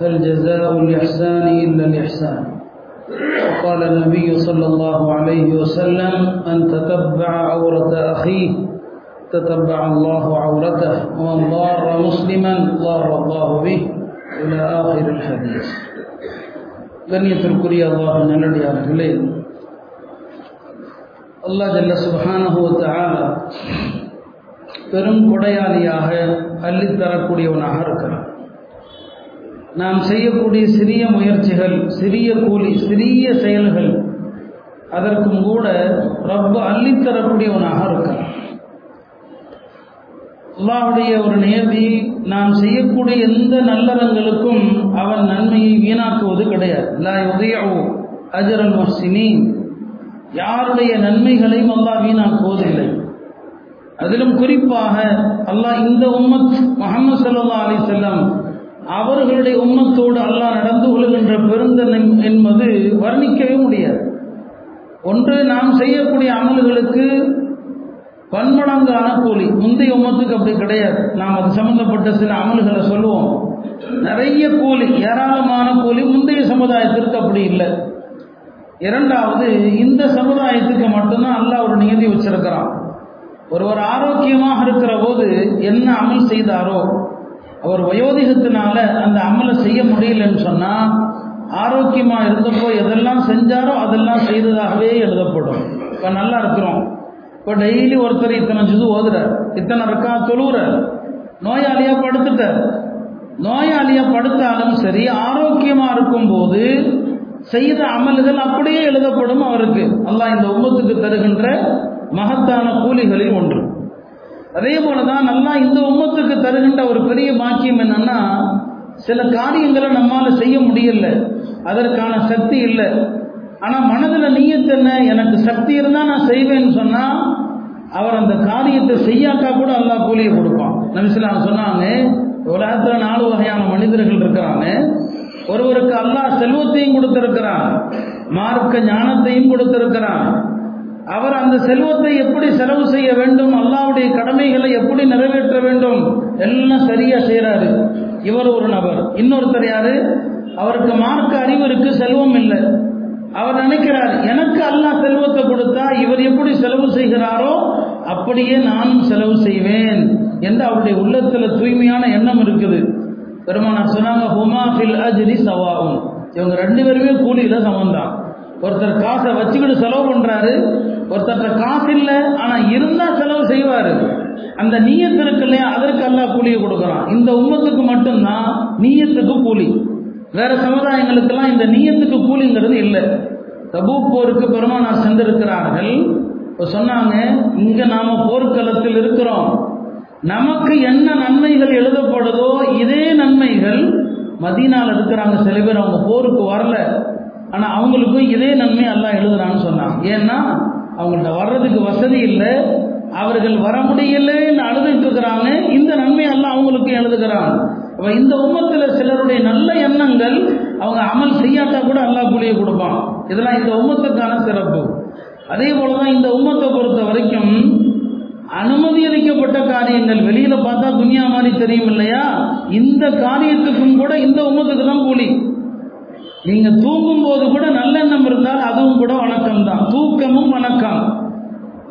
هل جزاء الإحسان إلا الإحسان وقال النبي صلى الله عليه وسلم أن تتبع عورة أخيه تتبع الله عورته ومن ضار مسلما ضار الله به إلى آخر الحديث கண்ணியத்திற்குரிய அல்லாஹ் நல்லடியார்களே அல்லாஹ் ஜல்ல சுபஹானஹு தஆலா பெரும் கொடையாளியாக அள்ளித்தரக்கூடியவனாக இருக்கிறான் நாம் செய்யக்கூடிய சிறிய முயற்சிகள் சிறிய கூலி சிறிய செயல்கள் அதற்கும் கூட ரொம்ப அள்ளித்தரக்கூடியவனாக இருக்கான் அல்லாவுடைய ஒரு நியதி நாம் செய்யக்கூடிய எந்த நல்லறங்களுக்கும் அவன் நன்மையை வீணாக்குவது கிடையாது. லா உதயவோ யாருடைய நன்மைகளையும் அல்லாஹ் வீணாக்குவதில்லை. அதிலும் குறிப்பாக அல்லாஹ் இந்த உம்மத் முகமது சல்லா அலி செல்லம் அவர்களுடைய உம்மத்தோடு அல்லாஹ் நடந்து கொள்கின்ற பெருந்தன் என்பது வர்ணிக்கவே முடியாது. ஒன்று நாம் செய்யக்கூடிய அமல்களுக்கு பன்மடங்கான கூலி. முந்தைய உம்மத்துக்கு அப்படி கிடையாது. நாம் அது சம்பந்தப்பட்ட சில அமல்களை சொல்லுவோம். நிறைய கூலி ஏராளமான கூலி முந்தைய சமுதாயத்திற்கு அப்படி இல்லை. இரண்டாவது இந்த சமுதாயத்துக்கு மட்டும்தான் அல்லாஹ் ஒரு நியதி வச்சிருக்கிறான். ஒருவர் ஆரோக்கியமாக இருக்கிற போது என்ன அமல் செய்தாரோ அவர் வயோதிகத்தினால அந்த அமலை செய்ய முடியலன்னு சொன்னால் ஆரோக்கியமாக இருந்தப்போ எதெல்லாம் செஞ்சாரோ அதெல்லாம் செய்ததாகவே எழுதப்படும். இப்போ நல்லா இருக்கிறோம். இப்போ டெய்லி ஒருத்தர் இத்தனை ஜுது ஓதுறார். இத்தனை இருக்கா தொழுகிறார் நோயாளியாக படுத்துட்டார். நோயாளியாக படுத்தாலும் சரி ஆரோக்கியமாக இருக்கும்போது செய்த அமல்கள் அப்படியே எழுதப்படும் அவருக்கு. அல்லாஹ் இந்த உம்மத்துக்கு தருகின்ற மகத்தான கூலிகளில் ஒன்று. அதே போல தான் நல்லா இந்த உம்மத்துக்கு தருகின்ற ஒரு பெரிய பாக்கியம் என்னன்னா சில காரியங்களை நம்மால் செய்ய முடியல. அதற்கான சக்தி இல்லை. ஆனால் மனதில் நீயத்து என்ன? எனக்கு சக்தி இருந்தால் நான் செய்வேன்னு சொன்னால் அவர் அந்த காரியத்தை செய்யாக்கா கூட அல்லா கூலியை கொடுப்பான். நபிசிலாம் சொன்னாங்க உலகத்தில் நாலு வகையான மனிதர்கள் இருக்கிறாங்க. ஒருவருக்கு அல்லாஹ் செல்வத்தையும் கொடுத்திருக்கிறான் மார்க்க ஞானத்தையும் கொடுத்திருக்கிறான் அவர் அந்த செல்வத்தை எப்படி செலவு செய்ய வேண்டும் அல்லாவுடைய கடமைகளை எப்படி நிறைவேற்ற வேண்டும் எல்லாம் சரியா செய்யறாரு இவர் ஒரு நபர். இன்னொருத்தர் யாரு? அவருக்கு மார்க்க அறிவு இருக்கு செல்வம் இல்லை. அவர் நினைக்கிறார் எனக்கு அல்லாஹ் செல்வத்தை கொடுத்தா இவர் எப்படி செலவு செய்கிறாரோ அப்படியே நானும் செலவு செய்வேன் என்று அவருடைய உள்ளத்துல தூய்மையான எண்ணம் இருக்குது. பெருமானார் சொன்னாங்க ஹுமா ஃபில் அஜ்ரி சவாவும் இவங்க ரெண்டு பேருமே கூலியில சமந்தான். ஒருத்தர் காசை வச்சுக்கிட்டு செலவு பண்றாரு ஒருத்தர்கிட்ட காசு இல்லை ஆனால் இருந்தால் செலவு செய்வார். அந்த நீயத்து இருக்கு இல்லையா அதற்கு எல்லாம் கூலியை கொடுக்குறான். இந்த உம்மத்துக்கு மட்டும்தான் நீயத்துக்கு கூலி. வேற சமுதாயங்களுக்கெல்லாம் இந்த நீயத்துக்கு கூலிங்கிறது இல்லை. தபூ போருக்கு பெருமானார் சென்றிருக்கிறார்கள். இப்போ சொன்னாங்க இங்கே நாம் போர்க்களத்தில் இருக்கிறோம். நமக்கு என்ன நன்மைகள் எழுதப்படுதோ இதே நன்மைகள் மதீனால இருக்கிறாங்க. சில பேர் அவங்க போருக்கு வரல. ஆனால் அவங்களுக்கும் இதே நன்மை எல்லாம் எழுதுறான்னு சொன்னாங்க. ஏன்னா அவங்கள்ட்ட வர்றதுக்கு வசதி இல்லை. அவர்கள் வர முடியலன்னு அழுதுட்டு இருக்கிறாங்க. இந்த நன்மை எல்லாம் அவங்களுக்கு எழுதுகிறாங்க அப்போ இந்த உம்மத்தில் சிலருடைய நல்ல எண்ணங்கள் அவங்க அமல் செய்யாட்டா கூட அல்லா கூலியை கொடுப்பான். இதெல்லாம் இந்த உம்மத்துக்கான சிறப்பு. அதே போலதான் இந்த உம்மத்தை பொறுத்த வரைக்கும் அனுமதி அளிக்கப்பட்ட காரியங்கள். வெளியில பார்த்தா துனியா மாதிரி தெரியும் இல்லையா? இந்த காரியத்துக்கும் கூட இந்த உம்மத்துக்கு தான் கூலி. நீங்க தூங்கும் போது கூட நல்லெண்ணம் இருந்தால் அதுவும் கூட வணக்கம் தான் தூக்கமும் வணக்கம்.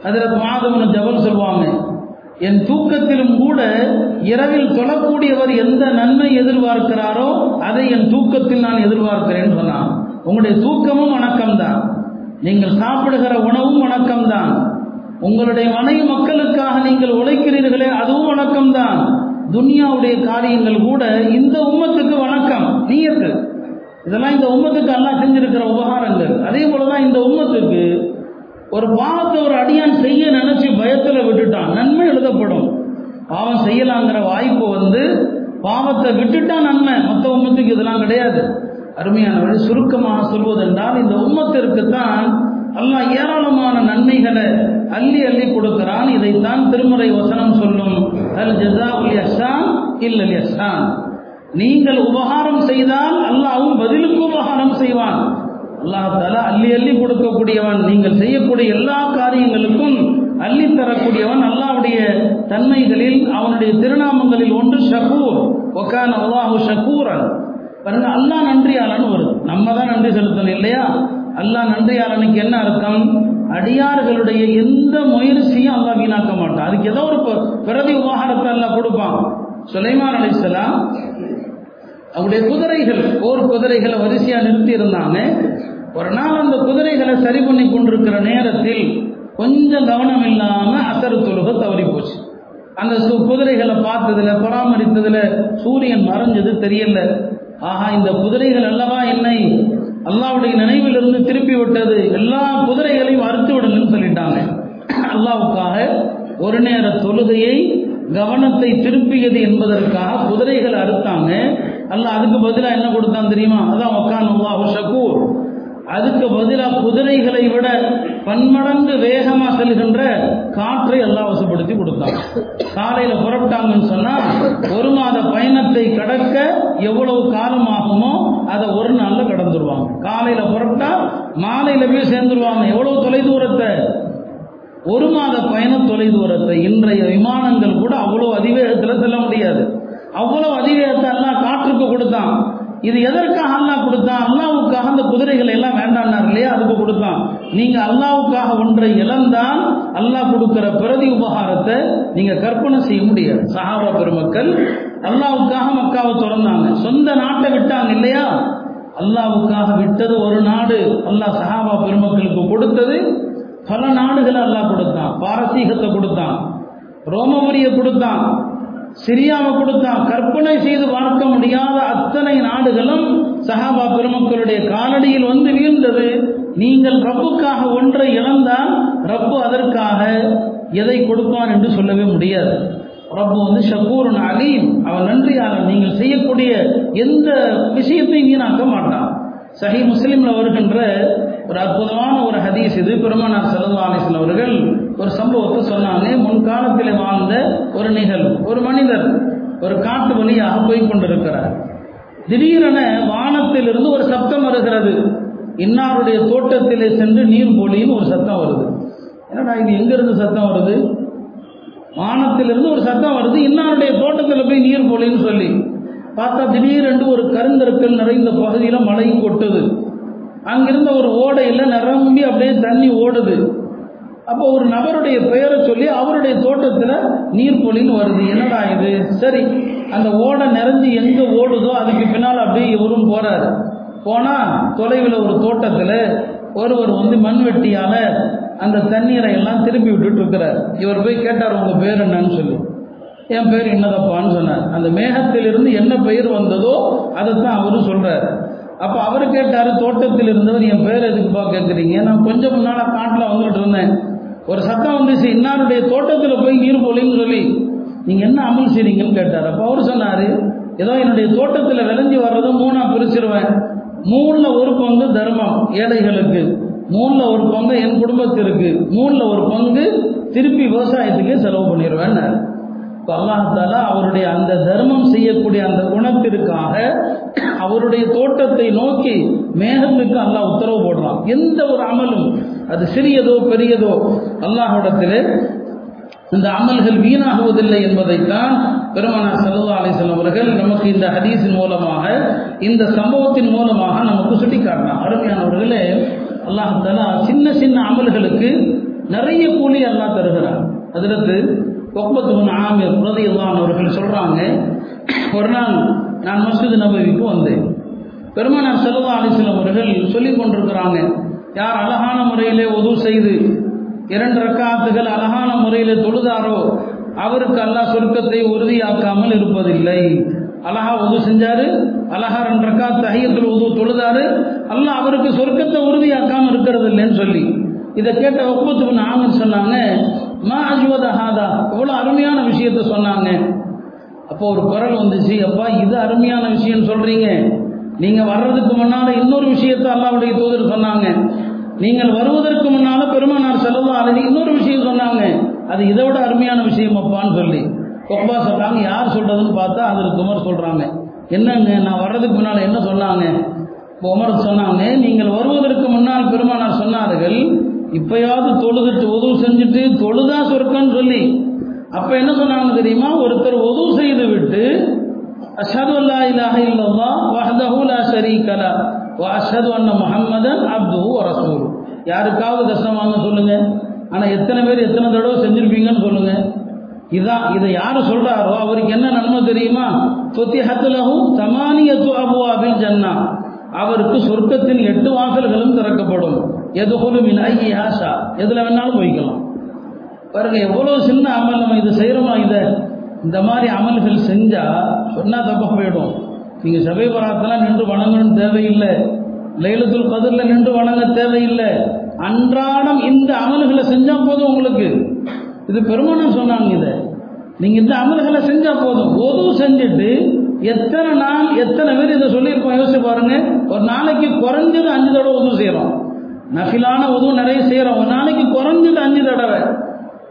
அதில் மாதவன ஜபல் சொல்லுவாங்க. என் தூக்கத்திலும் கூட இரவில் தொழக்கூடியவர் எந்த நன்மை எதிர்பார்க்கிறாரோ அதை என் தூக்கத்தில் நான் எதிர்பார்க்கிறேன் சொன்னான். உங்களுடைய தூக்கமும் வணக்கம்தான். நீங்கள் சாப்பிடுகிற உணவும் வணக்கம்தான். உங்களுடைய மனைவி மக்களுக்காக நீங்கள் உழைக்கிறீர்களே அதுவும் வணக்கம் தான் துனியாவுடைய காரியங்கள் கூட இந்த உம்மத்துக்கு வணக்கம். நீயத்து. இதெல்லாம் இந்த உம்மத்துக்கு எல்லாம் செஞ்சிருக்கிற உபகாரங்கள். அதே போலதான் இந்த உம்மத்துக்கு ஒரு பாவத்தை ஒரு அடியான் செய்ய நினைச்சு பயத்துல விட்டுட்டான் நன்மை எழுதப்படும். பாவம் செய்யலாங்கிற வாய்ப்பு வந்து பாவத்தை விட்டுட்டா நன்மை. மற்ற உம்மத்துக்கு இதெல்லாம் கிடையாது. அருமையானவர்கள் சுருக்கமாக சொல்வதென்றால் இந்த உம்மத்திற்கு தான் அல்லாஹ் ஏராளமான நன்மைகளை அள்ளி அள்ளி கொடுக்கிறான். இதைத்தான் திருமுறை வசனம் சொல்லும் அல் ஜசா உல் யஹ்சான் இல்லல் யஸ்ஸான் நீங்கள் உபகாரம் செய்தால் அல்லாவும் பதிலுக்கு உபகாரம் செய்வான். அல்லாஹ் தாலா அள்ளி அள்ளி கொடுக்கக்கூடியவன். நீங்கள் செய்யக்கூடிய எல்லா காரியங்களுக்கும் அள்ளி தரக்கூடியவன். அல்லாவுடைய தன்மைகளில் அவனுடைய திருநாமங்களில் ஒன்று ஷகூர். ஒக்கான அல்லாஹு ஷகூரன். பாருங்க அல்லாஹ் நன்றியாளன் வருது. நம்ம தான் நன்றி செலுத்தணும் இல்லையா? அல்லாஹ் நன்றியாளனுக்கு என்ன அர்த்தம்? அடியார்களுடைய எந்த முயற்சியும் அல்லாஹ் வீணாக்க மாட்டான். அதுக்கு ஏதோ ஒரு ப- பிரதி உபகாரத்தை அல்லாஹ் கொடுப்பான். சுலைமான் அலிஸ்லாம் அவருடைய குதிரைகள் போர் குதிரைகளை வரிசையாக நிறுத்தி இருந்தாங்க ஒரு நாள் அந்த குதிரைகளை சரி பண்ணி கொண்டிருக்கிற நேரத்தில் கொஞ்சம் கவனம் இல்லாமல் அசரு தொழுக தவறி போச்சு. அந்த சு- குதிரைகளை பார்த்ததுல பராமரித்ததுல சூரியன் மறைஞ்சது தெரியல. ஆஹா இந்த குதிரைகள் அல்லவா என்னை அல்லாவுடைய நினைவிலிருந்து திருப்பி விட்டது எல்லா குதிரைகளையும் அறுத்து விடுங்கன்னு சொல்லிட்டாங்க. அல்லாவுக்காக ஒரு நேர தொழுகையை கவனத்தை திருப்பியது என்பதற்காக குதிரைகளை அறுத்தாங்க. அல்ல அதுக்கு பதிலாக என்ன கொடுத்தான் தெரியுமா? அதான் உக்கான் அல்லாஹு ஷக்கூர் அதுக்கு பதிலாக குதிரைகளை விட பன்மடங்கு வேகமாக செல்கின்ற காற்றை எல்லாம் வசப்படுத்தி கொடுத்தான். காலையில் புறப்பட்டாங்கன்னு சொன்னால் ஒரு மாத பயணத்தை கடக்க எவ்வளவு காலம் ஆகுமோ அதை ஒரு நாளில் கடந்துருவாங்க. காலையில் புறப்பட்டா மாலையில் போய் சேர்ந்துருவாங்க. எவ்வளவு தொலைதூரத்தை? ஒரு மாத பயண தொலைதூரத்தை. இன்றைய விமானங்கள் கூட அவ்வளோ அதிவேகத்தில் செல்ல முடியாது. அவ்வளவு அதிவேகத்தை அல்லாஹ் காற்றுக்கு கொடுத்தான். இது எதற்காக அல்லாஹ் கொடுத்தான்? அல்லாவுக்காக அந்த குதிரைகளை எல்லாம் வேண்டாம்னார் இல்லையா? அதுக்கு கொடுத்தான். நீங்க அல்லாவுக்காக ஒன்றை இழந்தால் அல்லாஹ் கொடுக்கிற பிரதி உபகாரத்தை நீங்க கற்பனை செய்ய முடியாது. சஹாபா பெருமக்கள் அல்லாவுக்காக மக்காவை திறந்தாங்க. சொந்த நாட்டை விட்டாங்க இல்லையா? அல்லாவுக்காக விட்டது ஒரு நாடு. அல்லாஹ் சஹாபா பெருமக்களுக்கு கொடுத்தது. பல நாடுகளை அல்லாஹ் கொடுத்தான். பாரசீகத்தை கொடுத்தான். ரோமபுரியை கொடுத்தான். சிரியாவை கொடுத்தான் கற்பனை செய்து பார்க்க முடியாத அத்தனை நாடுகளும் சஹாபா பெருமக்களுடைய காலடியில் வந்து வீழ்ந்தது. நீங்கள் ரப்புக்காக ஒன்றை இழந்தால் ரப்பு அதற்காக எதை கொடுப்பான் என்று சொல்லவே முடியாது. ரப்பு வந்து ஷக்கூரன் அலீம். அவன் நன்றியாளன். நீங்கள் செய்யக்கூடிய எந்த விஷயத்தையும் வீணாக்க மாட்டான். சஹி முஸ்லீம்ல வருகின்ற ஒரு அற்புதமான ஒரு ஹதீஸ் இது. பெருமானார் சல்லா அவர்கள் ஒரு சம்பவத்தை சொன்னாங்க. முன்காலத்தில் வாழ்ந்த ஒரு நிகழ்வு. ஒரு மனிதர் ஒரு காட்டு வழியாக போய் கொண்டிருக்கிறார். திடீரென வானத்திலிருந்து ஒரு சப்தம் வருகிறது. இன்னாருடைய தோட்டத்திலே சென்று நீர் பொழின்னு ஒரு சத்தம் வருது. என்னடா இது எங்கிருந்து சத்தம் வருது? வானத்திலிருந்து ஒரு சத்தம் வருது. இன்னாருடைய தோட்டத்தில் போய் நீர் பொழின்னு சொல்லி. பார்த்தா திடீரென்று ஒரு கருங்கற்கள் நிறைந்த பகுதியில் மழை கொட்டுது. அங்கிருந்த ஒரு ஓடையில் நிரம்பி அப்படியே தண்ணி ஓடுது. அப்போ ஒரு நபருடைய பெயரை சொல்லி அவருடைய தோட்டத்தில் நீர் பொழின்னு வருது. என்னடா இது? சரி அந்த ஓடை நிறைஞ்சு எங்கே ஓடுதோ அதுக்கு பின்னால் அப்படியே இவரும் போகிறார் போனால் தொலைவில் ஒரு தோட்டத்தில் ஒருவர் வந்து மண்வெட்டியால் அந்த தண்ணீரை எல்லாம் திருப்பி விட்டுட்டு இருக்கிறார். இவர் போய் கேட்டார் உங்கள் பேர் என்னன்னு சொல்லி. என் பேர் என்னதப்பான்னு சொன்னார். அந்த மேகத்திலிருந்து என்ன பெயர் வந்ததோ அதைத்தான் அவரும் சொல்கிறார் அப்போ அவர் கேட்டார் தோட்டத்தில் இருந்தவர் என் பேர் எதுக்குப்பா கேட்குறீங்க நான் கொஞ்சம் முன்னால் காட்டில் வந்துட்டு இருந்தேன். ஒரு சத்தம் வந்துச்சு இன்னாருடைய தோட்டத்தில் போய் நீர் போலின்னு சொல்லி. நீங்கள் என்ன அமல் செய்றீங்கன்னு கேட்டார். அப்போ அவர் சொன்னார் ஏதோ என்னுடைய தோட்டத்தில் விளைஞ்சி வர்றதை மூணாக பிரிச்சிருவேன். மூணில் ஒரு பங்கு தர்மம் ஏழைகளுக்கு. மூணில் ஒரு பங்கு என் குடும்பத்திற்கு. மூணில் ஒரு பங்கு திருப்பி விவசாயத்துக்கு செலவு பண்ணிடுவேன்னாரு அல்லாஹாலா அவருடைய அந்த தர்மம் செய்யக்கூடிய அந்த குணத்திற்காக அவருடைய தோட்டத்தை நோக்கி மேகத்துக்கு அல்லாஹ் உத்தரவு போடுறான். எந்த ஒரு அமலும் அது சிறியதோ பெரியதோ அல்லாஹ்விடத்திலே இந்த அமல்கள் வீணாகுவதில்லை என்பதைத்தான் பெருமானார் சல்லா அலிசன் அவர்கள் நமக்கு இந்த ஹதீஸின் மூலமாக இந்த சம்பவத்தின் மூலமாக நமக்கு சுட்டி அருமையானவர்களே அல்லாஹாலா சின்ன சின்ன அமல்களுக்கு நிறைய கூலி அல்லாஹ் தருகிறார் அதிலிருந்து ஒப்பத்துவன் ஆமிர் பிரதியல்லான் அவர்கள் சொல்கிறாங்க ஒரு நாள் நான் மஸ்ஜித் நபவிக்கு வந்தேன். பெருமானார் சல்லா அலிஸ்லாம் அவர்கள் சொல்லி கொண்டிருக்கிறாங்க யார் அழகான முறையிலே உதவு செய்து இரண்டு ரக்காத்துகள் அழகான முறையில் தொழுதாரோ அவருக்கு அல்லாஹ் சொர்க்கத்தை உறுதியாக்காமல் இருப்பதில்லை. அழகா உதவு செஞ்சாரு அழகா ரெண்டு ரக்கா தஹியத்தில் உதவு தொழுதாரு அல்லாஹ் அவருக்கு சொர்க்கத்தை உறுதியாக்காமல் இருக்கிறது இல்லைன்னு சொல்லி. இதை கேட்ட ஒப்பத்துக்கு நாங்க சொன்னாங்க மா அஜ்வத ஹாதா. எவ்வளோ அருமையான விஷயத்த சொன்னாங்க. அப்போ ஒரு குரல் வந்துச்சு அப்பா இது அருமையான விஷயம் சொல்றீங்க. நீங்க வர்றதுக்கு முன்னால இன்னொரு விஷயத்த அல்லாவுடைய தூதர் சொன்னாங்க. நீங்கள் வருவதற்கு முன்னால பெருமானார் செலவு இன்னொரு விஷயம் சொன்னாங்க. அது இதை விட அருமையான விஷயம் அப்பான்னு சொல்லி. ஒப்பா சொல்றாங்க யார் சொல்றதுன்னு பார்த்தா அதில் குமர் சொல்றாங்க. என்னங்க நான் வர்றதுக்கு முன்னால என்ன சொன்னாங்க? உமர் சொன்னாங்க நீங்கள் வருவதற்கு முன்னால் பெருமானார் சொன்னார்கள் இப்பயாவது தொழுதுட்டு உதவு செஞ்சுட்டு தொழுதா சொர்க்கம்னு சொல்லி. அப்ப என்ன சொன்னாங்க தெரியுமா? ஒருத்தர் உதவு செய்து விட்டு அஷது அல்லா இலாஹ இல்லல்லா வஹதஹு லா ஷரீகலா வ அஷது அன்ன முஹம்மதன் அப்துஹு வ ரசூலுஹு. யாருக்காவது கஷ்டம் வாங்க சொல்லுங்க. ஆனா எத்தனை பேர் எத்தனை தடவை செஞ்சிருப்பீங்கன்னு சொல்லுங்க. இதான் இதை யாரு சொல்றாரோ அவருக்கு என்ன நன்மை தெரியுமா? தொத்திஹத்துலஹு தமானியத்து அபில் ஜன்னா. அவருக்கு சொர்க்கத்தின் எட்டு வாசல்களும் திறக்கப்படும். எதுகுலு மின் ஐ ஆஷா எதில் வேணாலும் போய்க்கலாம். பாருங்க எவ்வளோ சின்ன அமல் நம்ம இதை செய்கிறோமா இதை இந்த மாதிரி அமல்கள் செஞ்சால் சொன்னால் தப்பாக போயிடும். நீங்கள் சபை பராத்தெல்லாம் நின்று வணங்கணும்னு தேவையில்லை. லைலத்துல் கதிரில் நின்று வணங்க தேவையில்லை. அன்றாடம் இந்த அமல்களை செஞ்சால் போதும் உங்களுக்கு. இது பெருமானம் சொன்னாங்க இதை. நீங்கள் இந்த அமல்களை செஞ்சால் போதும். உதவு செஞ்சுட்டு எத்தனை நாள் எத்தனை பேர் இதை சொல்லியிருக்கோம் யோசிச்சு பாருங்க. ஒரு நாளைக்கு குறைஞ்சது அஞ்சு தடவை உதவு செய்கிறோம் நஃபிலான உதவு நிறைய செய்கிறோம் ஒரு நாளைக்கு குறைஞ்சது அஞ்சு தடவை.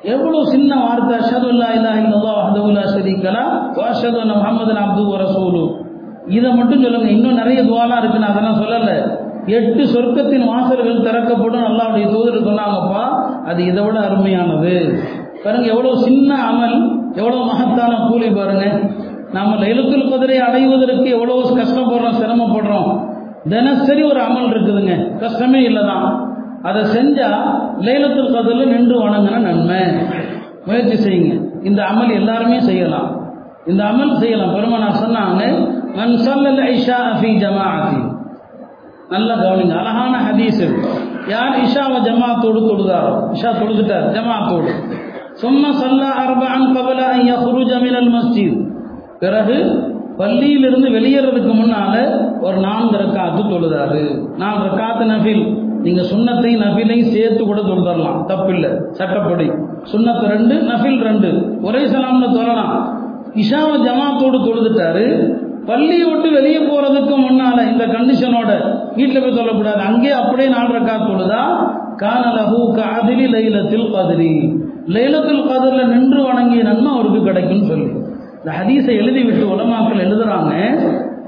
எவ்வளோ சின்ன வார்த்தை. அஷது இல்லா இல்லா இல்லா அஹதுல்லா ஷரீக்கலா அஷது முகமது அப்து ரசூலு. இதை மட்டும் சொல்லுங்க. இன்னும் நிறைய துவாலாம் இருக்குன்னு அதெல்லாம் சொல்லலை. எட்டு சொர்க்கத்தின் வாசல்கள் திறக்கப்படும். அல்லாவுடைய தூதர் சொன்னாங்கப்பா அது இதை விட அருமையானது. பாருங்க எவ்வளோ சின்ன அமல் எவ்வளோ மகத்தான கூலி பாருங்க. நம்ம லைலத்துல் குதிரை அடைவதற்கு எவ்வளோ கஷ்டப்படுறோம் சிரமப்படுறோம். தினசரி ஒரு அமல் இருக்குதுங்க. கஷ்டமே இல்லைதான். அதை செஞ்சா லைலத்துல் கதில் நின்று வணங்கின நன்மை. முயற்சி செய்யுங்க. இந்த அமல் எல்லாருமே செய்யலாம். இந்த அமல் செய்யலாம். பெருமானார் சொன்னாங்க மன் சல்லல் ஐஷா ஃபி ஜமாஅத்தி. நல்ல கவனிங்க. அழகான ஹதீஸ் யார் இஷாவை ஜமாத்தோடு தொடுதாரோ? இஷா தொழுதுட்டார் ஜமாத்தோடு சும்மா சல்லா அர்பஅன் கபல குரு ஜமீன் அல் மஸ்ஜித். பிறகு பள்ளியிலிருந்து வெளியேறதுக்கு முன்னால ஒரு நான்கு ரக்காத்து தொழுதாரு. நாலு ரக்காத்து நஃபில். நீங்க சுண்ணத்தையும் நஃபிலையும் சேர்த்து கூட தொழுதரலாம். தப்பில்லை. சட்டப்படி. சுண்ணத்து ரெண்டு நஃபில் ரெண்டு. ஒரே சலாம்னு தொழலாம் இஷாவை ஜமாத்தோடு தொழுதுட்டாரு. பள்ளியை விட்டு வெளியே போறதுக்கு முன்னால இந்த கண்டிஷனோட வீட்டில் போய் சொல்லக்கூடாது அங்கேயே அப்படியே நாலு ரக்கா தொழுதா? கானலஹு காதிரி லைலத்தில் கதிரி. லைலத்தில் கதிரில் நின்று வணங்கிய நன்மை அவருக்கு கிடைக்கும்னு சொல்லி. இந்த ஹதீஸை எழுதி விட்டு உலமாக்கள் எழுதுறாங்க.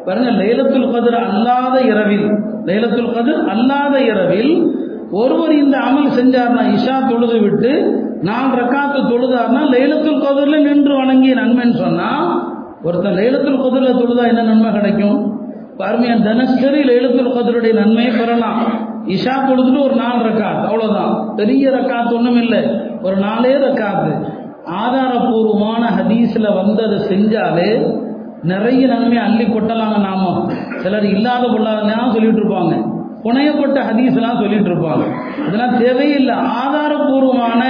பாருங்க லைலத்துல் கதிர் அல்லாத இரவில் லைலத்துல் கதிர் அல்லாத இரவில் ஒருவர் இந்த அமல் செஞ்சார்னா இஷா தொழுது விட்டு நாலு ரக்காத்து தொழுதார்னா லைலத்துல் கதிரில் நின்று வணங்கிய நன்மைன்னு சொன்னால் ஒருத்தன் லைலத்துல் கதிரில் தொழுதா என்ன நன்மை கிடைக்கும்? அருமையான தினசரி லைலத்துல் கதிருடைய நன்மையை பெறலாம். இஷா தொழுதுட்டு ஒரு நாலு ரக்காத் அவ்வளோதான் பெரிய ரக்காத்து ஒன்றும் இல்லை ஒரு நாலே ரக்காத்து. ஆதாரபூர்வமான வந்து அதை செஞ்சாலே நிறைய நன்மை அள்ளி கொட்டலாங்க நாம சிலர் இல்லாத பொல்லாதான் சொல்லிட்டு இருப்பாங்க புனையப்பட்ட ஹதீஸ்லாம் சொல்லிட்டு இருப்பாங்க இதெல்லாம் தேவையில்லை. ஆதாரபூர்வமான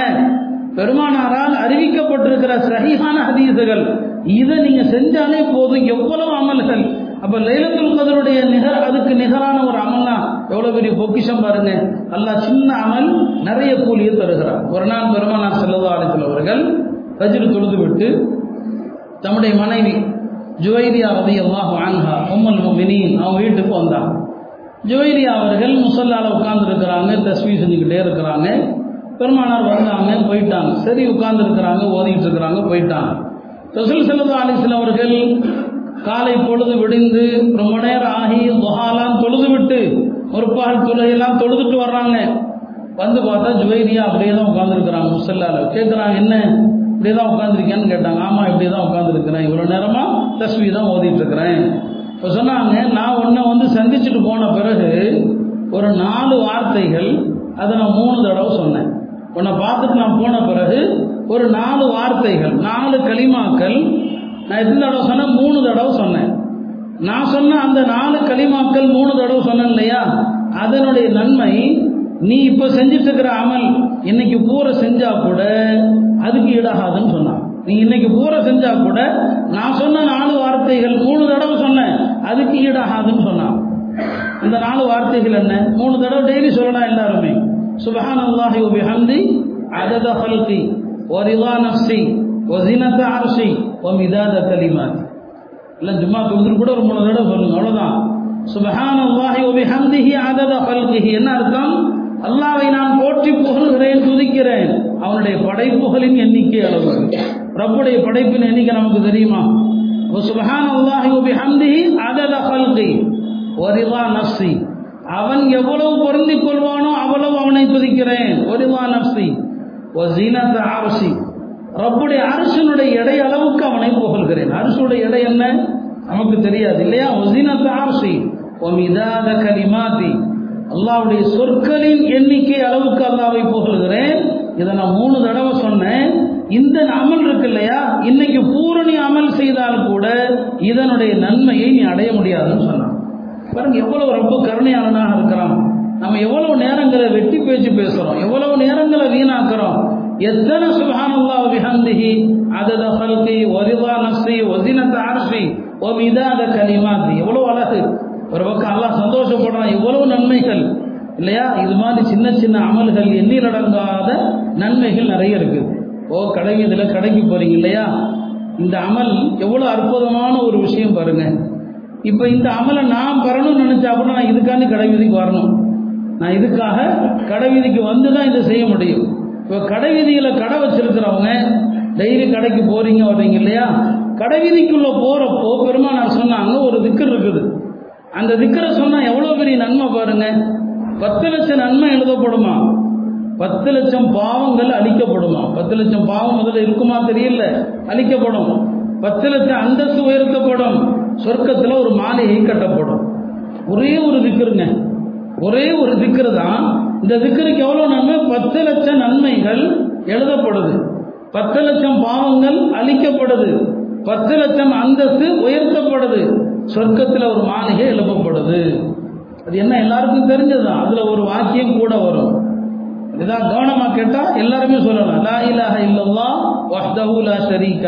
பெருமானாரால் அறிவிக்கப்பட்டிருக்கிற சகிஹான ஹதீஸுகள். இதை நீங்க செஞ்சாலே போதும். எவ்வளவு அமல்கள். அப்ப லைலத்துல் கதருடைய நிகர் அதுக்கு நிகரான ஒரு அமல்னா எவ்வளவு பெரிய பொக்கிஷம் பாருங்க. அல்லாஹ் சின்ன அமல் நிறைய கூலியை தருகிறார். ஒரு நாள் பெருமானார் செல்லதா அலிசல் அவர்கள் ரஜில் தொழுதுவிட்டு தம்முடைய மனைவி ஜுவைரியா ரதி அல்லாஹ் ஆன்ஹா உம்மல் மினின் அவங்க வீட்டுக்கு வந்தாங்க. ஜுவைரியா அவர்கள் முசல்லால் உட்கார்ந்துருக்கிறாங்க தஸ்மி செஞ்சுக்கிட்டே இருக்கிறாங்க. பெருமானார் வந்தாங்க போயிட்டாங்க. சரி உட்கார்ந்துருக்கிறாங்க ஓதிக்கிட்டு இருக்கிறாங்க போயிட்டாங்க. ரசூல் செல்லதா அலிஸ்லாம் அவர்கள் காலை பொழுது விடிந்து ரொம்ப நேரம் ஆகி துஹாலாம் தொழுது விட்டு ஒரு பால் தொழுகையெல்லாம் தொழுதுட்டு வர்றாங்க. வந்து பார்த்தா ஜுவைரியா அப்படியே தான் உட்காந்துருக்குறாங்க முசல்லால. கேட்குறாங்க என்ன? இப்படி தான் உட்காந்துருக்கேன்னு கேட்டாங்க. ஆமாம் இப்படி தான் உட்காந்துருக்கிறேன் இவ்வளோ நேரமாக தஸ்மி தான் ஓதிட்டு இருக்கிறேன் இப்போ சொன்னாங்க நான் உன்னை வந்து சந்திச்சுட்டு போன பிறகு ஒரு நாலு வார்த்தைகள் அதை நான் மூணு தடவை சொன்னேன். உன்னை பார்த்துட்டு நான் போன பிறகு ஒரு நாலு வார்த்தைகள் நாலு களிமாக்கள் நான் எத்தனை தடவை சொன்னேன்? மூணு தடவை சொன்னேன். நான் சொன்ன அந்த நாலு களிமாக்கள் மூணு தடவை சொன்னேன் இல்லையா? அதனுடைய நன்மை நீ இப்போ செஞ்சிட்டு இருக்கிற அமல் இன்னைக்கு பூரா செஞ்சா கூட அதுக்கு ஈடாகாதுன்னு சொன்னான். நீ இன்னைக்கு பூரா செஞ்சா கூட நான் சொன்ன நாலு வார்த்தைகள் மூணு தடவை சொன்னேன். அதுக்கு ஈடாகாதுன்னு சொன்னான். இந்த நாலு வார்த்தைகள் என்ன? மூணு தடவை டெய்லி சொல்லலாம் எல்லாருமே. சுபஹான் அல்லாஹி உபிஹம்தி அதத ஹல்கி ஒரிதா நஃப்சி ஒசினத்த அரசி ஒ மிதாத கலிமாத். இல்லை ஜும்மா தொகுதியில் கூட ஒரு மூணு தடவை சொல்லுங்க. அவ்வளோதான் சுபஹான் அல்லாஹி உபிஹம்திஹி அதத ஹல்கிஹி. என்ன அர்த்தம்? அல்லாவை நான் போற்றி புகழ்கிறேன் துதிக்கிறேன். அவனுடைய படைப்புகளின் எண்ணிக்கை அளவு. ரப்புடைய படைப்பின் எண்ணிக்கை நமக்கு தெரியுமா? சுபஹான் அல்லாஹி ஹந்தி அதத ஹல்கி ஒரிவா நப்சி அவன் எவ்வளவு பொருந்திக் கொள்வானோ அவ்வளவு அவனை துதிக்கிறேன். ஒரிதா நஃப்சி ஒசீனத்த அரசி ரப்புடைய அரசனுடைய எடை அளவுக்கு அவனை புகழ்கிறேன். அரசுடைய எடை என்ன? நமக்கு தெரியாது இல்லையா? ஒசீனத்த அரசி ஒமிதாத கலிமாதி அல்லாவுடைய சொற்களின் எண்ணிக்கை அளவுக்கு அல்லாவை புகழ்கிறேன் இதை நான் மூணு தடவை சொன்னேன். இந்த அமல் இருக்கு இல்லையா? இன்னைக்கு பூரணி அமல் செய்தால் கூட இதனுடைய நன்மையை நீ அடைய முடியாதுன்னு சொன்னான். பாருங்க எவ்வளவு ரொம்ப கருணையாளனாக இருக்கிறான். நம்ம எவ்வளவு நேரங்களை வெட்டி பேச்சு பேசுறோம். எவ்வளவு நேரங்களை வீணாக்குறோம். எத்தனை சுபஹானல்லாஹ் விஹந்தி அதத ஹல்கி ஒரிதா நஃப்சி ஒசினத அர்ஷி ஓ மிதாத கலிமாத். எவ்வளவு அழகு. ஒரு பக்கம் அல்லாஹ் சந்தோஷப்படுறான் எவ்வளவு நன்மைகள். இல்லையா? இது மாதிரி சின்ன சின்ன அமல்கள் எண்ணிலடங்காத நன்மைகள் நிறைய இருக்குது ஓ கடை இதில் கடைக்கு போகிறீங்க இல்லையா? இந்த அமல் எவ்வளோ அற்புதமான ஒரு விஷயம் பாருங்க. இப்போ இந்த அமலை நான் பெறணும்னு நினச்சா கூட நான் இதுக்காண்டி கடை வீதிக்கு வரணும். நான் இதுக்காக கடை வீதிக்கு வந்து தான் இதை செய்ய முடியும். இப்போ கடை வீதியில் கடை வச்சிருக்கிறவங்க டெய்லி கடைக்கு போகிறீங்க வர்றீங்க இல்லையா? கடை வீதிக்குள்ள போறப்போ பெருமானார் சொன்னாங்க ஒரு திக்கு இருக்குது. அந்த திக்கரை சொன்னா எவ்வளோ பெரிய நன்மை பாருங்க. பத்து லட்சம் நன்மை எழுதப்படுமா? பத்து லட்சம் பாவங்கள் அழிக்கப்படுமா? பத்து லட்சம் பாவம் முதல்ல இருக்குமா தெரியல. அழிக்கப்படும். பத்து லட்சம் அந்தஸ்து உயர்த்தப்படும். சொர்க்கத்தில் ஒரு மாலையை கட்டப்படும். ஒரே ஒரு திக்கருங்க. ஒரே ஒரு திக்கரு தான். இந்த திக்கருக்கு எவ்வளோ நன்மை? பத்து லட்சம் நன்மைகள் எழுதப்படுது. பத்து லட்சம் பாவங்கள் அழிக்கப்படுது. பத்து லட்சம் அந்தஸ்து உயர்த்தப்படுது. சொர்க்கத்தில் ஒரு மாளிகை எழுப்பப்படுது. அது என்ன எல்லாருக்கும் தெரிஞ்சதுதான் அதில் ஒரு வாக்கியம் கூட வரும். இதான் கவனமாக கேட்டால் எல்லாருமே சொல்லலாம். லா இலாஹ இல்லல்லா வஹ்தஹு லா ஷரீக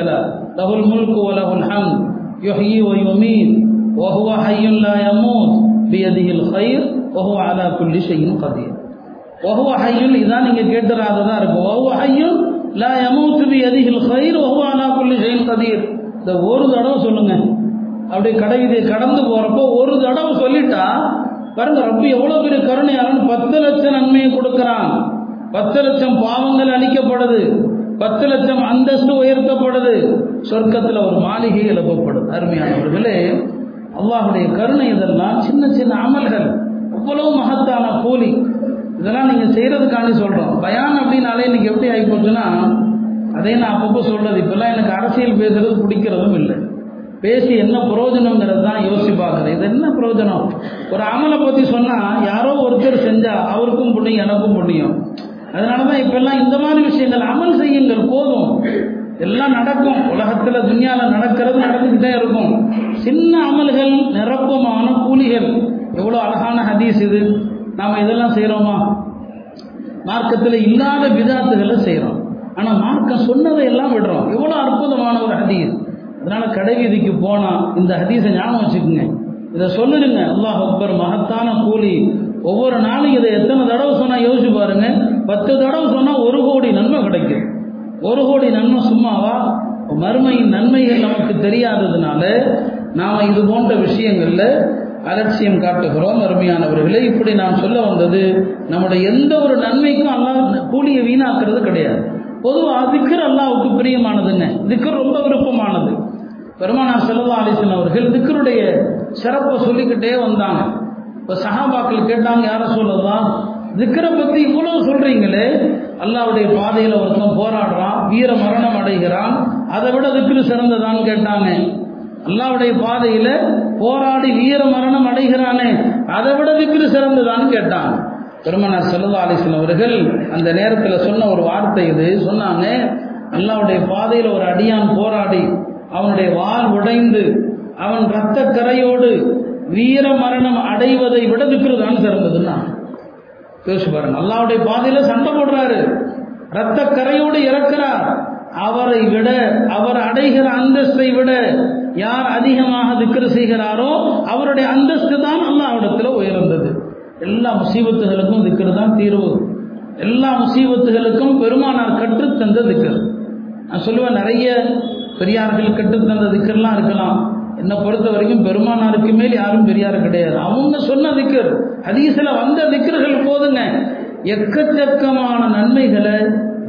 லஹுல் முல்கு வ லஹுல் ஹம்த். யுஹ்யி வ யுமீத். வ ஹுவ ஹய்யுன் லா யமூத். பியதிஹில் கைர் வ ஹுவ அலா குல்லி ஷைஇன் கதீர் வ ஹுவ இதான் நீங்கள் கேட்டுறாததான் இருக்கும் வ ஹுவ ஹய்யுன் லா யமூத் பியதிஹில் கைர் வ ஹுவ அலா குல்லி ஷைஇன் கதீர் இந்த ஒரு தடவை சொல்லுங்க. அப்படியே கடை கடந்து போகிறப்போ ஒரு தடவை சொல்லிட்டா பாருங்க ரப்பி எவ்வளோ பெரிய கருணையாளன். பத்து லட்சம் நன்மையை கொடுக்குறான். பத்து லட்சம் பாவங்கள் அளிக்கப்படுது பத்து லட்சம் அந்தஸ்து உயர்த்தப்படுது. சொர்க்கத்தில் ஒரு மாளிகை எழுப்பப்படுது. அருமையானவர்களே அல்லாஹுடைய கருணை இதெல்லாம் சின்ன சின்ன அமல்கள். அவ்வளவு மகத்தான கூலி. இதெல்லாம் நீங்கள் செய்கிறதுக்காண்டி சொல்கிறோம் பயான் அப்படின்னாலே இன்னைக்கு எப்படி ஆகி போச்சுன்னா அதே நான் அப்பப்போ சொல்றது. இப்பெல்லாம் எனக்கு அரசியல் பேசுறது பிடிக்கிறதும் இல்லை. பேசி என்ன பிரயோஜனங்கிறது தான் யோசிச்சு பார்க்குறது இது என்ன பிரயோஜனம்? ஒரு அமலை பற்றி சொன்னால் யாரோ ஒருத்தர் செஞ்சால் அவருக்கும் புண்ணியம் எனக்கும் புண்ணியம். அதனால தான் இப்பெல்லாம் இந்த மாதிரி விஷயங்கள் அமல் செய்யுங்கள் போதும். எல்லாம் நடக்கும். உலகத்தில் துன்யாவில் நடக்கிறது நடந்துக்கிட்டே இருக்கும். சின்ன அமல்கள் நிரப்பமான கூலிகள். எவ்வளோ அழகான ஹதீஸ் இது. நாம் இதெல்லாம் செய்கிறோமா மார்க்கத்தில் இல்லாத விதாத்துகளை செய்கிறோம் ஆனால் மார்க்க சொன்னதை எல்லாம் விடுறோம். எவ்வளோ அற்புதமான ஒரு ஹதீஸ். அதனால கடை வீதிக்கு போனா இந்த ஹதீஸை ஞாபகம் வச்சுக்கோங்க. இதை சொல்லிடுங்க. அல்லாஹ் அக்பர் மகத்தான கூலி. ஒவ்வொரு நாளும் இதை எத்தனை தடவை சொன்னா யோசிச்சு பாருங்க. பத்து தடவை சொன்னா ஒரு கோடி நன்மை கிடைக்கும். ஒரு கோடி நன்மை சும்மாவா? மறுமையின் நன்மைகள் நமக்கு தெரியாததுனால நாம இது போன்ற விஷயங்கள்ல அலட்சியம் காட்டுகிறோம் அருமையானவர்களே. இப்படி நான் சொல்ல வந்தது நம்முடைய எந்த ஒரு நன்மைக்கும் அல்லாஹ் கூலியை வீணாக்குறது கிடையாது. பொதுவாக திக்கர் அல்லாவுக்கு பிரியமானதுங்க திக்கர் ரொம்ப விருப்பமானது. பெருமானா செல்வா அலிசன் அவர்கள் திக்கருடைய சிறப்பை சொல்லிக்கிட்டே வந்தாங்க. இப்போ சஹாபாக்கள் கேட்டாங்க யார சொல்லதா திக்கரை பற்றி இவ்வளவு சொல்றீங்களே. அல்லாவுடைய பாதையில் ஒருத்தன் போராடுறான் வீர மரணம் அடைகிறான் அதை விட திக்ரு சிறந்ததான்னு கேட்டாங்க. அல்லாவுடைய பாதையில் போராடி வீர மரணம் அடைகிறானே அதை விட திக்ரு சிறந்ததான்னு கேட்டாங்க. பெருமனார் செல்லா அலிஸ்லாம் அவர்கள் அந்த நேரத்தில் சொன்ன ஒரு வார்த்தை இது. சொன்னாங்க அல்லாவுடைய பாதையில் ஒரு அடியான் போராடி அவனுடைய வால் உடைந்து அவன் இரத்த கரையோடு வீர மரணம் அடைவதை விட திக்ரு சிறந்ததுன்னா. யோசிச்சு பாருங்க அல்லாவுடைய பாதையில் சண்டை போடுறாரு இரத்த கரையோடு இறக்கிறார். அவரை விட அவர் அடைகிற அந்தஸ்தை விட யார் அதிகமாக திக்ரு செய்கிறாரோ அவருடைய அந்தஸ்து தான் அல்லாவிடத்தில் உயர்ந்தது. எல்லா முசீபத்துகளுக்கும் திக்ரு தான் தீர்வு. எல்லா முசீபத்துகளுக்கும் பெருமானார் கற்றுத்தந்த திக்கர் நான் சொல்லுவேன் நிறைய பெரியார்கள் கற்றுத்தந்த திக்கர்லாம் இருக்கலாம். என்னை பொறுத்த வரைக்கும் பெருமானாருக்கு மேல் யாரும் பெரியார் கிடையாது. அவங்க சொன்ன திக்கர் ஹதீஸில் வந்த திக்கர்கள் போதுங்க. எக்கச்சக்கமான நன்மைகளை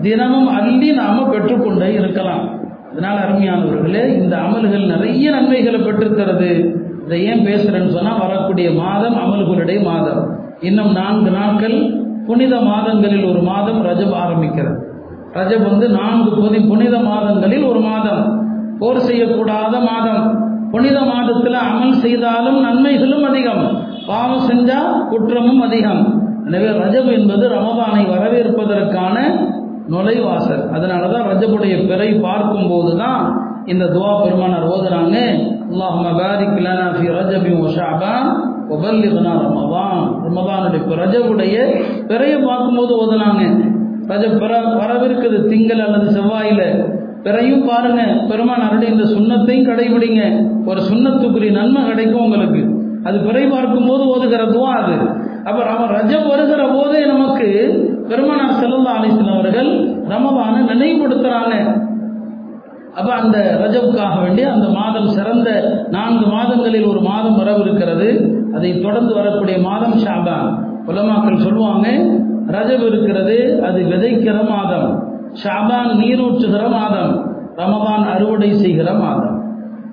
தினமும் அள்ளி நாம பெற்றுக்கொண்டே இருக்கலாம். அதனால் அருமையானவர்களே இந்த அமல்கள் நிறைய நன்மைகளை பெற்றுத்தருது. இதை ஏன் பேசுறேன்னு சொன்னால் வரக்கூடிய மாதம் அமல்களுடைய மாதம். இன்னும் நான்கு நாட்கள் புனித மாதங்களில் ஒரு மாதம் ரஜப் ஆரம்பிக்கிறது. ரஜப் வந்து நான்கு பொதி புனித மாதங்களில் ஒரு மாதம். போர் செய்யக்கூடாத மாதம். புனித மாதத்தில் அமல் செய்தாலும் நன்மைகளும் அதிகம். பாவம் செஞ்சால் குற்றமும் அதிகம். எனவே ரஜப் என்பது ரமதானை வரவேற்பதற்கான நுழைவாசல். அதனால தான் ரஜபுடைய பிறை பார்க்கும்போது தான் இந்த துவா பெருமானார் ஓதுறாங்க அல்லாஹும்ம பாரிக் லனா ஃபி ரஜபி வ ஷஅபான் வ பல்லிக்னா ரமதான். ரமதானுடைய ரஜவுடைய பிறையை பார்க்கும்போது ஓதுனாங்க ரஜ பிற வரவிருக்குது திங்கள் அல்லது செவ்வாயில. பிறையும் பாருங்க பெருமானாருடைய இந்த சுண்ணத்தையும் கடைபிடிங்க. ஒரு சுண்ணத்துக்குரிய நன்மை கிடைக்கும் உங்களுக்கு. அது பிறை பார்க்கும்போது ஓதுகிற துவா அது. அப்போ ரம ரஜம் வருகிற போதே நமக்கு பெருமானார் செல்லல்லா அலிஸ்லாம் அவர்கள் ரமதானை நினைவுபடுத்துறாங்க. அப்ப அந்த ரஜவுக்காக வேண்டி அந்த மாதம் சிறந்த நான்கு மாதங்களில் ஒரு மாதம் வரவிருக்கிறது அதை தொடர்ந்து வரக்கூடிய மாதம் ஷாபான். உலமாக்கள் சொல்லுவாங்க ரஜப் இருக்கிறது அது விதைக்கிற மாதம். ஷாபான் நீரூற்றுகிற மாதம். ரமதான் அறுவடை செய்கிற மாதம்.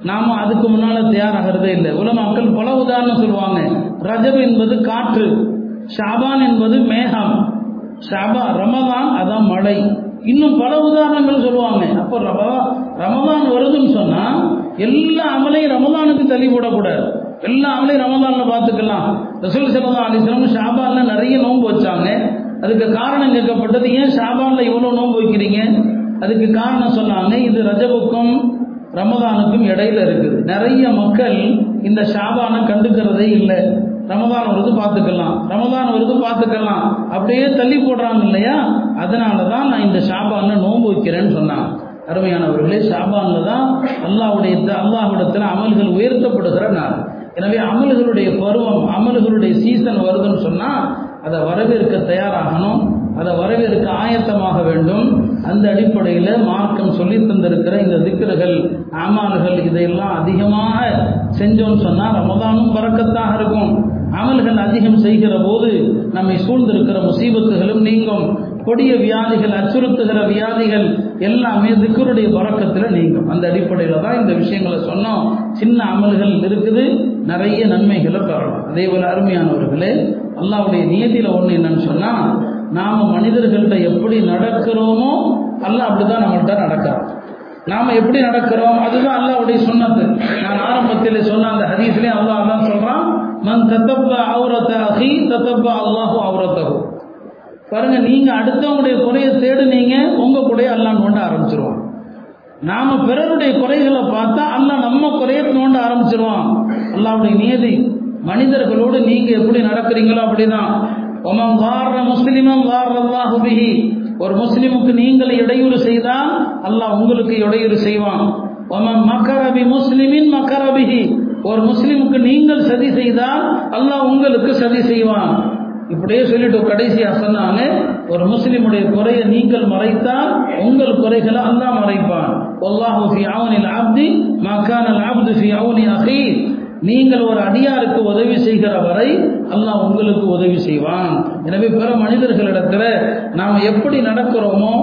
நாம அதுக்கு முன்னால தயாராகிறதே இல்லை. உலமாக்கள் பல உதாரணம் சொல்லுவாங்க. ரஜப் என்பது காற்று. ஷாபான் என்பது மேகம். ஷாபா ரமதான் அதான் மழை. இன்னும் பல உதாரணங்கள் சொல்லுவாங்க. அப்போ ரமதான் ரமதான் வருதுன்னு சொன்னா எல்லா அமலையும் ரமதானுக்கு தள்ளி போடக்கூடாது. எல்லா அமலையும் ரமதான்ல பார்த்துக்கலாம். ரசூல் சல்லா அலிஸ்லாம் ஷாபான்ல நிறைய நோன்பு வச்சாங்க. அதுக்கு காரணம் கேட்கப்பட்டது ஏன் ஷாபான்ல இவ்வளோ நோன்பு வைக்கிறீங்க? அதுக்கு காரணம் சொன்னாங்க இது ரஜபுக்கும் ரமதானுக்கும் இடையில இருக்குது. நிறைய மக்கள் இந்த ஷாபானை கண்டுக்கிறதே இல்லை. ரமதான் வருது பார்த்துக்கலாம் ரமதான் வருது பார்த்துக்கலாம் அப்படியே தள்ளி போடுறாங்க இல்லையா? அதனால தான் நான் இந்த ஷாபான்ல நோன்பு வைக்கிறேன்னு சொன்னான் அருமையானவர்களே ஷாபான்ல தான் அல்லாவுடைய அல்லாஹிடத்தில் அமல்கள் உயர்த்தப்படுகிற நாள். எனவே அமல்களுடைய பருவம் அமல்களுடைய சீசன் வருதுன்னு சொன்னா அதை வரவேற்க தயாராகணும் அதை வரவேற்க ஆயத்தமாக வேண்டும். அந்த அடிப்படையில் மார்க்கம் சொல்லி தந்திருக்கிற இந்த திக்கர்கள் ஆமான்கள் இதையெல்லாம் அதிகமாக செஞ்சோம்னு சொன்னால் ரமதானும் பறக்கத்தாக இருக்கும். அமல்கள் அதிகம் செய்கிற போது நம்மை சூழ்ந்திருக்கிற முசீபத்துகளும் நீங்கும். கொடிய வியாதிகள் அச்சுறுத்துகிற வியாதிகள் எல்லாமே திக்கருடைய பழக்கத்தில் நீங்கும். அந்த அடிப்படையில் தான் இந்த விஷயங்களை சொன்னோம். சின்ன அமல்கள் இருக்குது நிறைய நன்மைகளை பெறலாம். அதே போல அருமையானவர்களே அல்லாவுடைய நியதியில் ஒன்று என்னன்னு சொன்னால் நாம் மனிதர்கள்ட்ட எப்படி நடக்கிறோமோ அல்ல அப்படிதான் நம்மள்கிட்ட நடக்கிறோம் நாம் எப்படி நடக்கிறோம் அதுதான் அல்லாவுடைய சொன்னது நான் ஆரம்பத்தில் சொன்ன அந்த ஹதீஸ்லேயும் அல்லாஹ் தான் சொல்கிறான் மன் தத்தப்ப அவுரத்த அஹி தத்தப்ப அல்லாஹு அவுரத்தகு பாருங்க நீங்க அடுத்தவங்களுடைய குறையை தேடுனீங்க உங்க குறையை அல்லா நோண்ட ஆரம்பிச்சிருவான். நாம பிறருடைய குறைகளை பார்த்தா அல்லாஹ் நம்ம குறைய நோண்ட ஆரம்பிச்சிருவான். அல்லாவுடைய நியதி மனிதர்களோடு நீங்க எப்படி நடக்கிறீங்களோ அப்படிதான். ஒமம் வார்ற முஸ்லிமம் வார் ஒரு முஸ்லிமுக்கு நீங்கள் இடையூறு செய்தால் அல்லாஹ் உங்களுக்கு இடையூறு செய்வான். ஒமம் மக்கரபி முஸ்லிமின் மக்கரபிஹி ஒரு முஸ்லீமுக்கு நீங்கள் சதி செய்தால் அல்லாஹ் உங்களுக்கு சதி செய்வான். இப்படியே சொல்லிட்டு கடைசியாக சொன்னாங்க ஒரு முஸ்லீமுடைய குறையை நீங்கள் மறைத்தால் உங்கள் குறைகளை அல்லாஹ் மறைப்பான். அல்லாஹு ஃபி அவனில் அப்தி மக்கானல் அப்து ஃபி அவனி நீங்கள் ஒரு அடியாருக்கு உதவி செய்கிற வரை அல்லாஹ் உங்களுக்கு உதவி செய்வான். எனவே பிற மனிதர்களிடத்தில் நாம் எப்படி நடக்கிறோமோ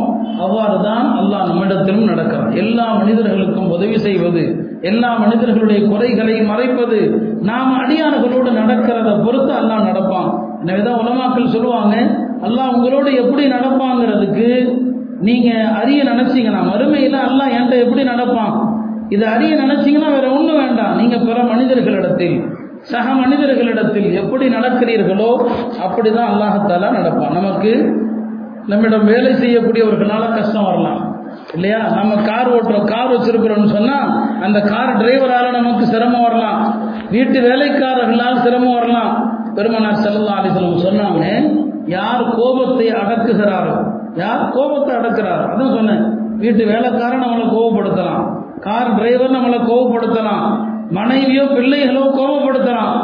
அவ்வாறு தான் அல்லாஹ் நம்மிடத்திலும் நடக்கிறான். எல்லா மனிதர்களுக்கும் உதவி செய்வது எல்லா மனிதர்களுடைய குறைகளை மறைப்பது நாம் அடியார்களோடு நடக்கிறத பொறுத்து அல்லாஹ் நடப்பான். எனவேதான் உலமாக்கள் சொல்லுவாங்க அல்லாஹ் உங்களோட எப்படி நடப்பாங்கிறதுக்கு நீங்க அறிய நினைச்சீங்கன்னா மறுமையில அல்லாஹ் என்கிட்ட எப்படி நடப்பான்? இதை அறிய நினைச்சீங்கன்னா வேற ஒன்றும் வேண்டாம். நீங்க பிற மனிதர்களிடத்தில் சக மனிதர்களிடத்தில் எப்படி நடக்கிறீர்களோ அப்படிதான் அல்லாஹத்தாலா நடப்பான். நமக்கு நம்மிடம் வேலை செய்யக்கூடியவர்களால கஷ்டம் வரலாம். இல்லையா? நம்ம கார் ஓட்டுறோம் கார் வச்சிருக்கிறோம்னு சொன்னா அந்த கார் டிரைவரால நமக்கு சிரமம் வரலாம். வீட்டு வேலைக்காரர்களால் சிரமம் வரலாம். பெருமனார் செல்லா அலிசலம் சொன்னாங்க யார் கோபத்தை அடக்குகிறாரோ யார் கோபத்தை அடக்குறாரோ அதான் சொன்னேன். வீட்டு வேலைக்காரன் நம்மளை கோபப்படுத்தலாம். கார் டிரைவர் நம்மளை கோபப்படுத்தலாம். மனைவியோ பிள்ளைகளோ கோபப்படுத்தலாம்.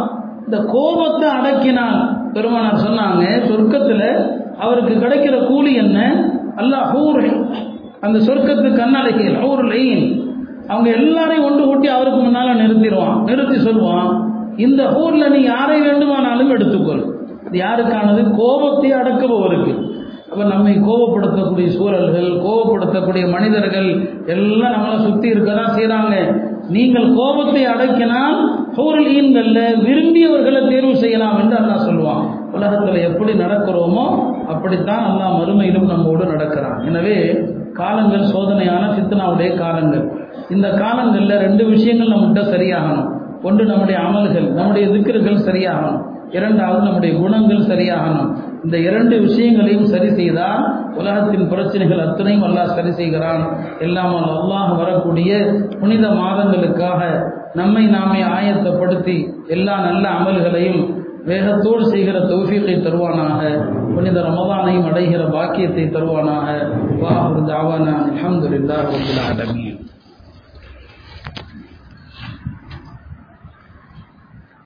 இந்த கோபத்தை அடக்கினால் பெருமானார் சொன்னாங்க சொர்க்கத்தில் அவருக்கு கிடைக்கிற கூலி என்ன? அல்லாஹ் ஹூர் அந்த சொர்க்கத்து கண்ணாடைகள் ஒரு லைன் அவங்க எல்லாரையும் ஒன்று கூட்டி அவருக்கு முன்னால் நிறுத்திடுவான். நிறுத்தி சொல்லுவான் இந்த ஊரில் நீ யாரை வேண்டுமானாலும் எடுத்துக்கொள். இது யாருக்கானது? கோபத்தை அடக்குபவருக்கு. அப்போ நம்மை கோபப்படுத்தக்கூடிய சூழல்கள் கோபப்படுத்தக்கூடிய மனிதர்கள் எல்லாம் நம்மளை சுற்றி இருக்க தான் செய்கிறாங்க நீங்கள் கோபத்தை அடக்கினால் ஹூரல் விரும்பியவர்களை தேர்வு செய்யலாம் என்று அண்ணா சொல்லுவான். உலகத்தில் எப்படி நடக்கிறோமோ அப்படித்தான் அல்லா மறுமையிலும் நம்மோடு நடக்கிறான். எனவே காலங்கள் சோதனையான சித்தனாவுடைய காலங்கள். இந்த காலங்களில் ரெண்டு விஷயங்கள் நம்மகிட்ட சரியாகணும். ஒன்று நம்முடைய அமல்கள் நம்முடைய திக்கர்கள் சரியாகணும். இரண்டாவது நம்முடைய குணங்கள் சரியாகணும். இந்த இரண்டு விஷயங்களையும் சரி செய்தால் உலகத்தின் பிரச்சனைகள் அத்தனையும் அல்லாஹ் சரி செய்கிறான். எல்லாம் அல்லாஹ் வரக்கூடிய புனித மாதங்களுக்காக நம்மை நாமே ஆயத்தப்படுத்தி எல்லா நல்ல அமல்களையும் வேகத்தோடு செய்கிற தௌஃபீக்கை தருவானாக புனித ரமதானையும் அடைகிற பாக்கியத்தை தருவானாக. வாஹுர் தாவானா அலமதுல்லா ரப்பில் ஆலமீன்.